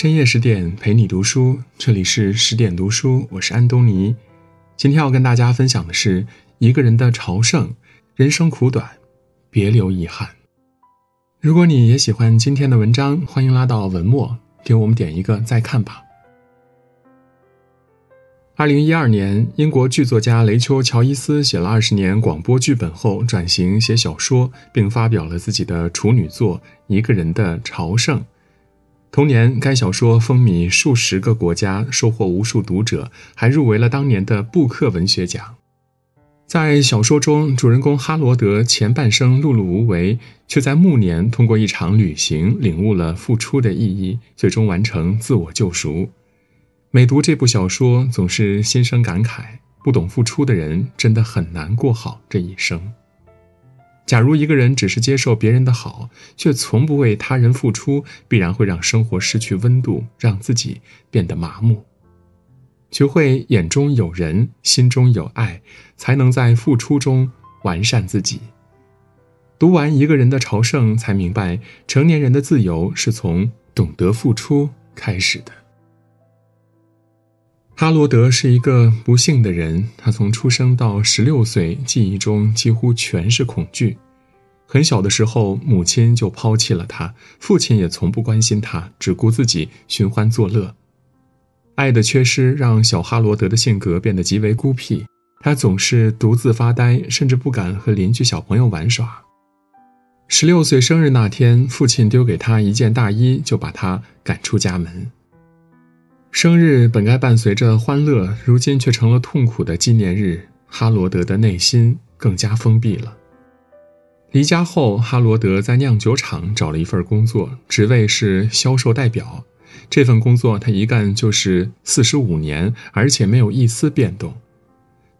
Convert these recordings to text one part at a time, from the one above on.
深夜十点陪你读书，这里是十点读书，我是安东尼。今天要跟大家分享的是一个人的朝圣。人生苦短，别留遗憾。如果你也喜欢今天的文章，欢迎拉到文末给我们点一个再看吧。二零一二年，英国剧作家雷丘·乔伊斯写了二十年广播剧本后，转型写小说，并发表了自己的处女作《一个人的朝圣》。同年，该小说风靡数十个国家，收获无数读者，还入围了当年的布克文学奖。在小说中，主人公哈罗德前半生碌碌无为，却在暮年通过一场旅行领悟了付出的意义，最终完成自我救赎。每读这部小说，总是心生感慨：不懂付出的人，真的很难过好这一生。假如一个人只是接受别人的好，却从不为他人付出，必然会让生活失去温度，让自己变得麻木。学会眼中有人，心中有爱，才能在付出中完善自己。读完一个人的朝圣，才明白成年人的自由是从懂得付出开始的。哈罗德是一个不幸的人，他从出生到十六岁，记忆中几乎全是恐惧。很小的时候，母亲就抛弃了他，父亲也从不关心他，只顾自己寻欢作乐。爱的缺失让小哈罗德的性格变得极为孤僻，他总是独自发呆，甚至不敢和邻居小朋友玩耍。十六岁生日那天，父亲丢给他一件大衣，就把他赶出家门。生日本该伴随着欢乐，如今却成了痛苦的纪念日。哈罗德的内心更加封闭了。离家后，哈罗德在酿酒厂找了一份工作，职位是销售代表。这份工作他一干就是四十五年，而且没有一丝变动。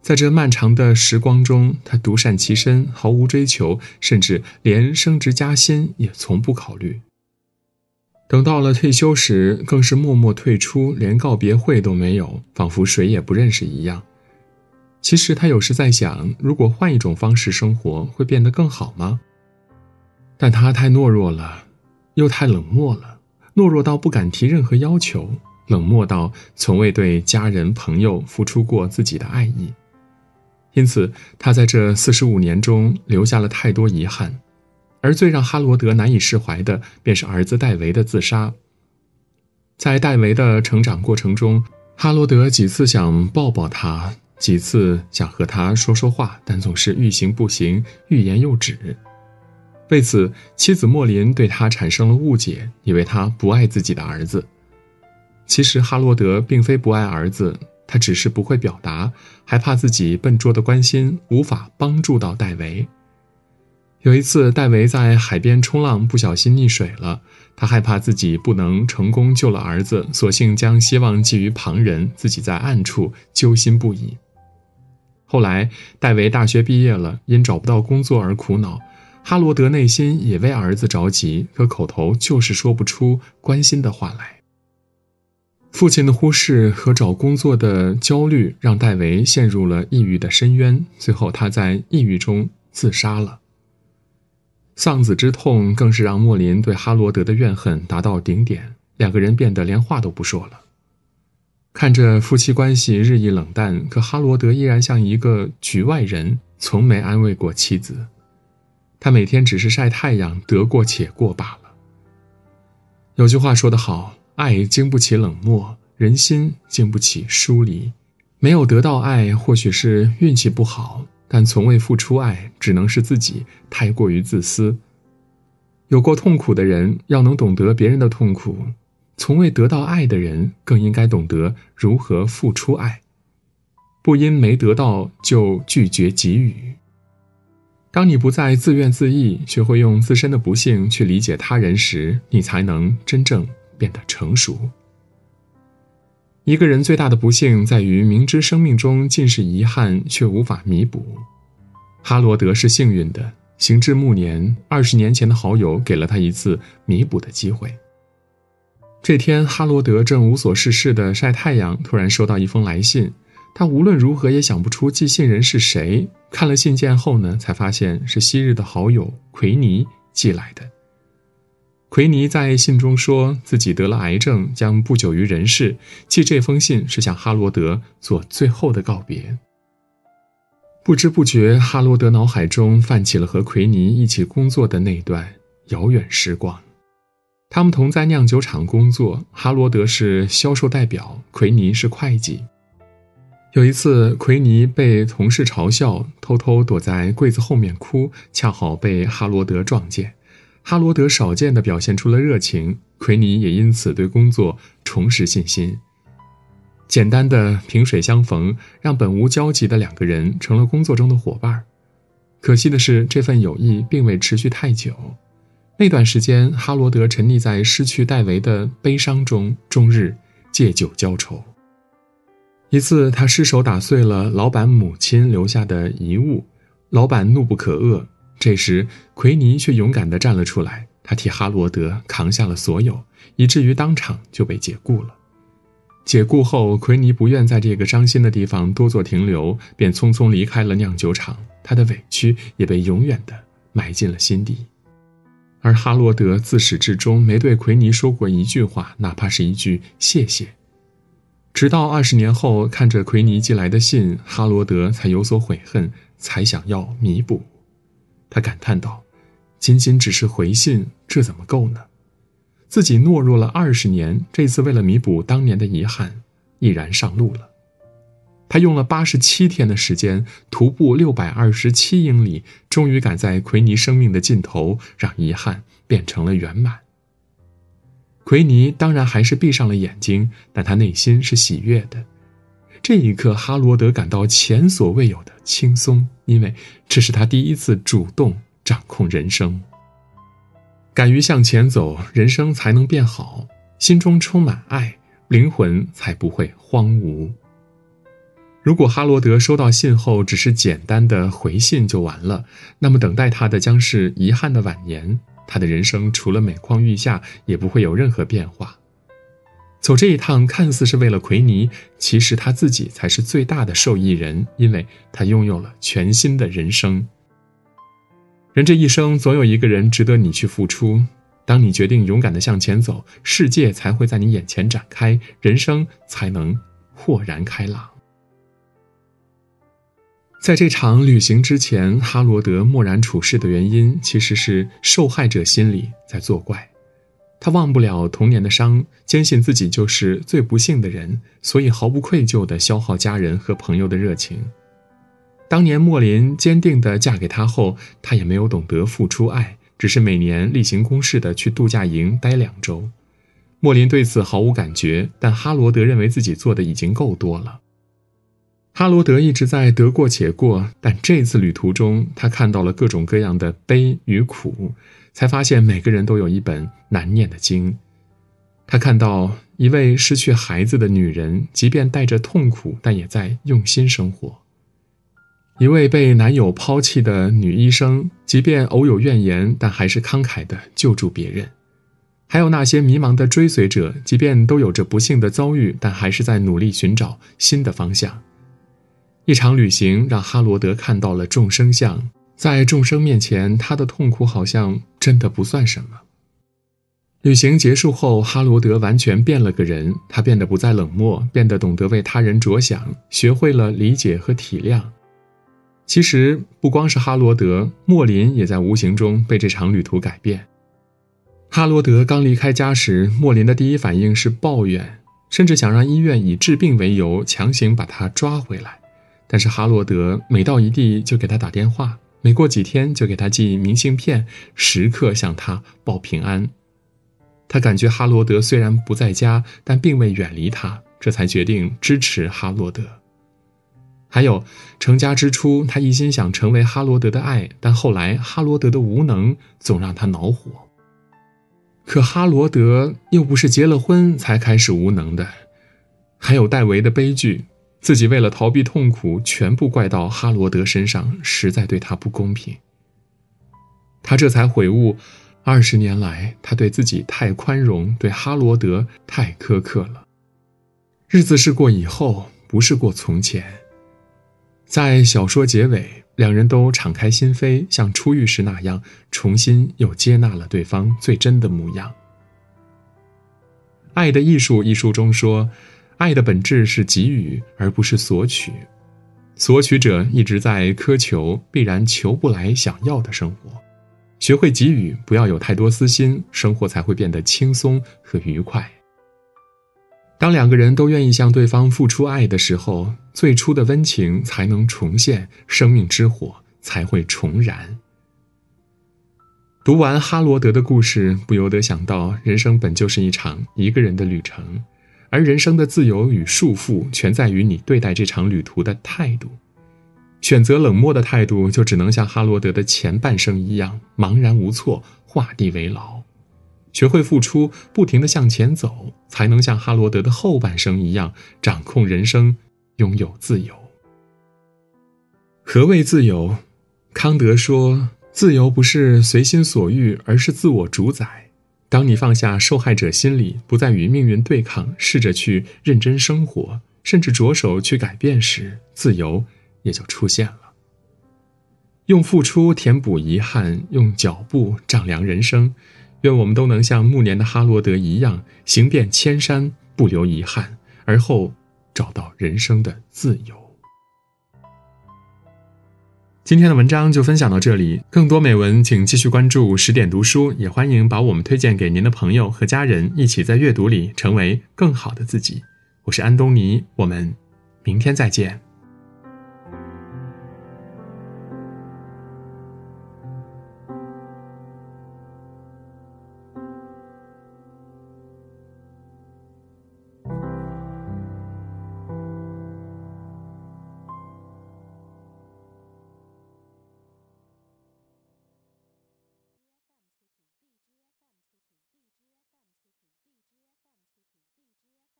在这漫长的时光中，他独善其身，毫无追求，甚至连升职加薪也从不考虑。等到了退休时，更是默默退出，连告别会都没有，仿佛谁也不认识一样。其实他有时在想，如果换一种方式生活，会变得更好吗？但他太懦弱了，又太冷漠了，懦弱到不敢提任何要求，冷漠到从未对家人朋友付出过自己的爱意。因此，他在这四十五年中留下了太多遗憾。而最让哈罗德难以释怀的，便是儿子戴维的自杀。在戴维的成长过程中，哈罗德几次想抱抱他，几次想和他说说话，但总是欲行不行，欲言又止。为此，妻子莫林对他产生了误解，以为他不爱自己的儿子。其实，哈罗德并非不爱儿子，他只是不会表达，还怕自己笨拙的关心无法帮助到戴维。有一次，戴维在海边冲浪，不小心溺水了。他害怕自己不能成功救了儿子，索性将希望寄于旁人，自己在暗处揪心不已。后来，戴维大学毕业了，因找不到工作而苦恼。哈罗德内心也为儿子着急，可口头就是说不出关心的话来。父亲的忽视和找工作的焦虑，让戴维陷入了抑郁的深渊。最后，他在抑郁中自杀了。丧子之痛更是让莫林对哈罗德的怨恨达到顶点，两个人变得连话都不说了。看着夫妻关系日益冷淡，可哈罗德依然像一个局外人，从没安慰过妻子。他每天只是晒太阳，得过且过罢了。有句话说得好：“爱经不起冷漠，人心经不起疏离。”没有得到爱，或许是运气不好。但从未付出爱，只能是自己太过于自私。有过痛苦的人要能懂得别人的痛苦，从未得到爱的人更应该懂得如何付出爱，不因没得到就拒绝给予。当你不再自怨自艾，学会用自身的不幸去理解他人时，你才能真正变得成熟。一个人最大的不幸在于明知生命中尽是遗憾，却无法弥补。哈罗德是幸运的，行至暮年，二十年前的好友给了他一次弥补的机会。这天，哈罗德正无所事事的晒太阳，突然收到一封来信。他无论如何也想不出寄信人是谁。看了信件后呢，才发现是昔日的好友奎尼寄来的。奎尼在信中说自己得了癌症，将不久于人世。寄这封信是向哈罗德做最后的告别。不知不觉，哈罗德脑海中泛起了和奎尼一起工作的那段遥远时光。他们同在酿酒厂工作，哈罗德是销售代表，奎尼是会计。有一次，奎尼被同事嘲笑，偷偷躲在柜子后面哭，恰好被哈罗德撞见。哈罗德少见的表现出了热情，奎尼也因此对工作重拾信心。简单的萍水相逢，让本无交集的两个人成了工作中的伙伴。可惜的是，这份友谊并未持续太久。那段时间，哈罗德沉溺在失去戴维的悲伤中，终日借酒浇愁。一次，他失手打碎了老板母亲留下的遗物，老板怒不可遏。这时，奎尼却勇敢地站了出来，他替哈罗德扛下了所有，以至于当场就被解雇了。解雇后，奎尼不愿在这个伤心的地方多做停留，便匆匆离开了酿酒厂。他的委屈也被永远地埋进了心底。而哈罗德自始至终没对奎尼说过一句话，哪怕是一句谢谢。直到二十年后，看着奎尼寄来的信，哈罗德才有所悔恨，才想要弥补。他感叹道：“仅仅只是回信，这怎么够呢？自己懦弱了二十年，这次为了弥补当年的遗憾，毅然上路了。他用了八十七天的时间，徒步六百二十七英里，终于赶在奎尼生命的尽头，让遗憾变成了圆满。奎尼当然还是闭上了眼睛，但他内心是喜悦的。这一刻，哈罗德感到前所未有的轻松。”因为这是他第一次主动掌控人生。敢于向前走，人生才能变好。心中充满爱，灵魂才不会荒芜。如果哈罗德收到信后只是简单的回信就完了，那么等待他的将是遗憾的晚年。他的人生除了每况愈下，也不会有任何变化。走这一趟看似是为了奎尼，其实他自己才是最大的受益人，因为他拥有了全新的人生。人这一生总有一个人值得你去付出，当你决定勇敢的向前走，世界才会在你眼前展开，人生才能豁然开朗。在这场旅行之前，哈罗德漠然处事的原因，其实是受害者心理在作怪。他忘不了童年的伤，坚信自己就是最不幸的人，所以毫不愧疚地消耗家人和朋友的热情。当年莫林坚定地嫁给他后，他也没有懂得付出爱，只是每年例行公事地去度假营待两周。莫林对此毫无感觉，但哈罗德认为自己做的已经够多了。哈罗德一直在得过且过，但这次旅途中，他看到了各种各样的悲与苦。才发现每个人都有一本难念的经。他看到一位失去孩子的女人，即便带着痛苦，但也在用心生活；一位被男友抛弃的女医生，即便偶有怨言，但还是慷慨地救助别人；还有那些迷茫的追随者，即便都有着不幸的遭遇，但还是在努力寻找新的方向。一场旅行让哈罗德看到了众生相。在众生面前，他的痛苦好像真的不算什么。旅行结束后，哈罗德完全变了个人，他变得不再冷漠，变得懂得为他人着想，学会了理解和体谅。其实，不光是哈罗德，莫林也在无形中被这场旅途改变。哈罗德刚离开家时，莫林的第一反应是抱怨，甚至想让医院以治病为由强行把他抓回来。但是哈罗德每到一地就给他打电话。每过几天，就给他寄明信片，时刻向他报平安。他感觉哈罗德虽然不在家，但并未远离他，这才决定支持哈罗德。还有，成家之初，他一心想成为哈罗德的爱，但后来哈罗德的无能总让他恼火。可哈罗德又不是结了婚才开始无能的，还有戴维的悲剧。自己为了逃避痛苦，全部怪到哈罗德身上，实在对他不公平。他这才悔悟，二十年来他对自己太宽容，对哈罗德太苛刻了。日子是过以后，不是过从前。在小说结尾，两人都敞开心扉，像初遇时那样，重新又接纳了对方最真的模样。《爱的艺术》一书中说，爱的本质是给予，而不是索取。索取者一直在苛求，必然求不来想要的生活。学会给予，不要有太多私心，生活才会变得轻松和愉快。当两个人都愿意向对方付出爱的时候，最初的温情才能重现，生命之火才会重燃。读完哈罗德的故事，不由得想到，人生本就是一场一个人的旅程，而人生的自由与束缚，全在于你对待这场旅途的态度。选择冷漠的态度，就只能像哈罗德的前半生一样，茫然无措，画地为牢。学会付出，不停的向前走，才能像哈罗德的后半生一样掌控人生，拥有自由。何谓自由？康德说，自由不是随心所欲，而是自我主宰。当你放下受害者心理，不再与命运对抗，试着去认真生活，甚至着手去改变时，自由也就出现了。用付出填补遗憾，用脚步丈量人生。愿我们都能像暮年的哈罗德一样，行遍千山，不留遗憾，而后找到人生的自由。今天的文章就分享到这里，更多美文请继续关注十点读书，也欢迎把我们推荐给您的朋友和家人，一起在阅读里成为更好的自己。我是安东尼，我们明天再见。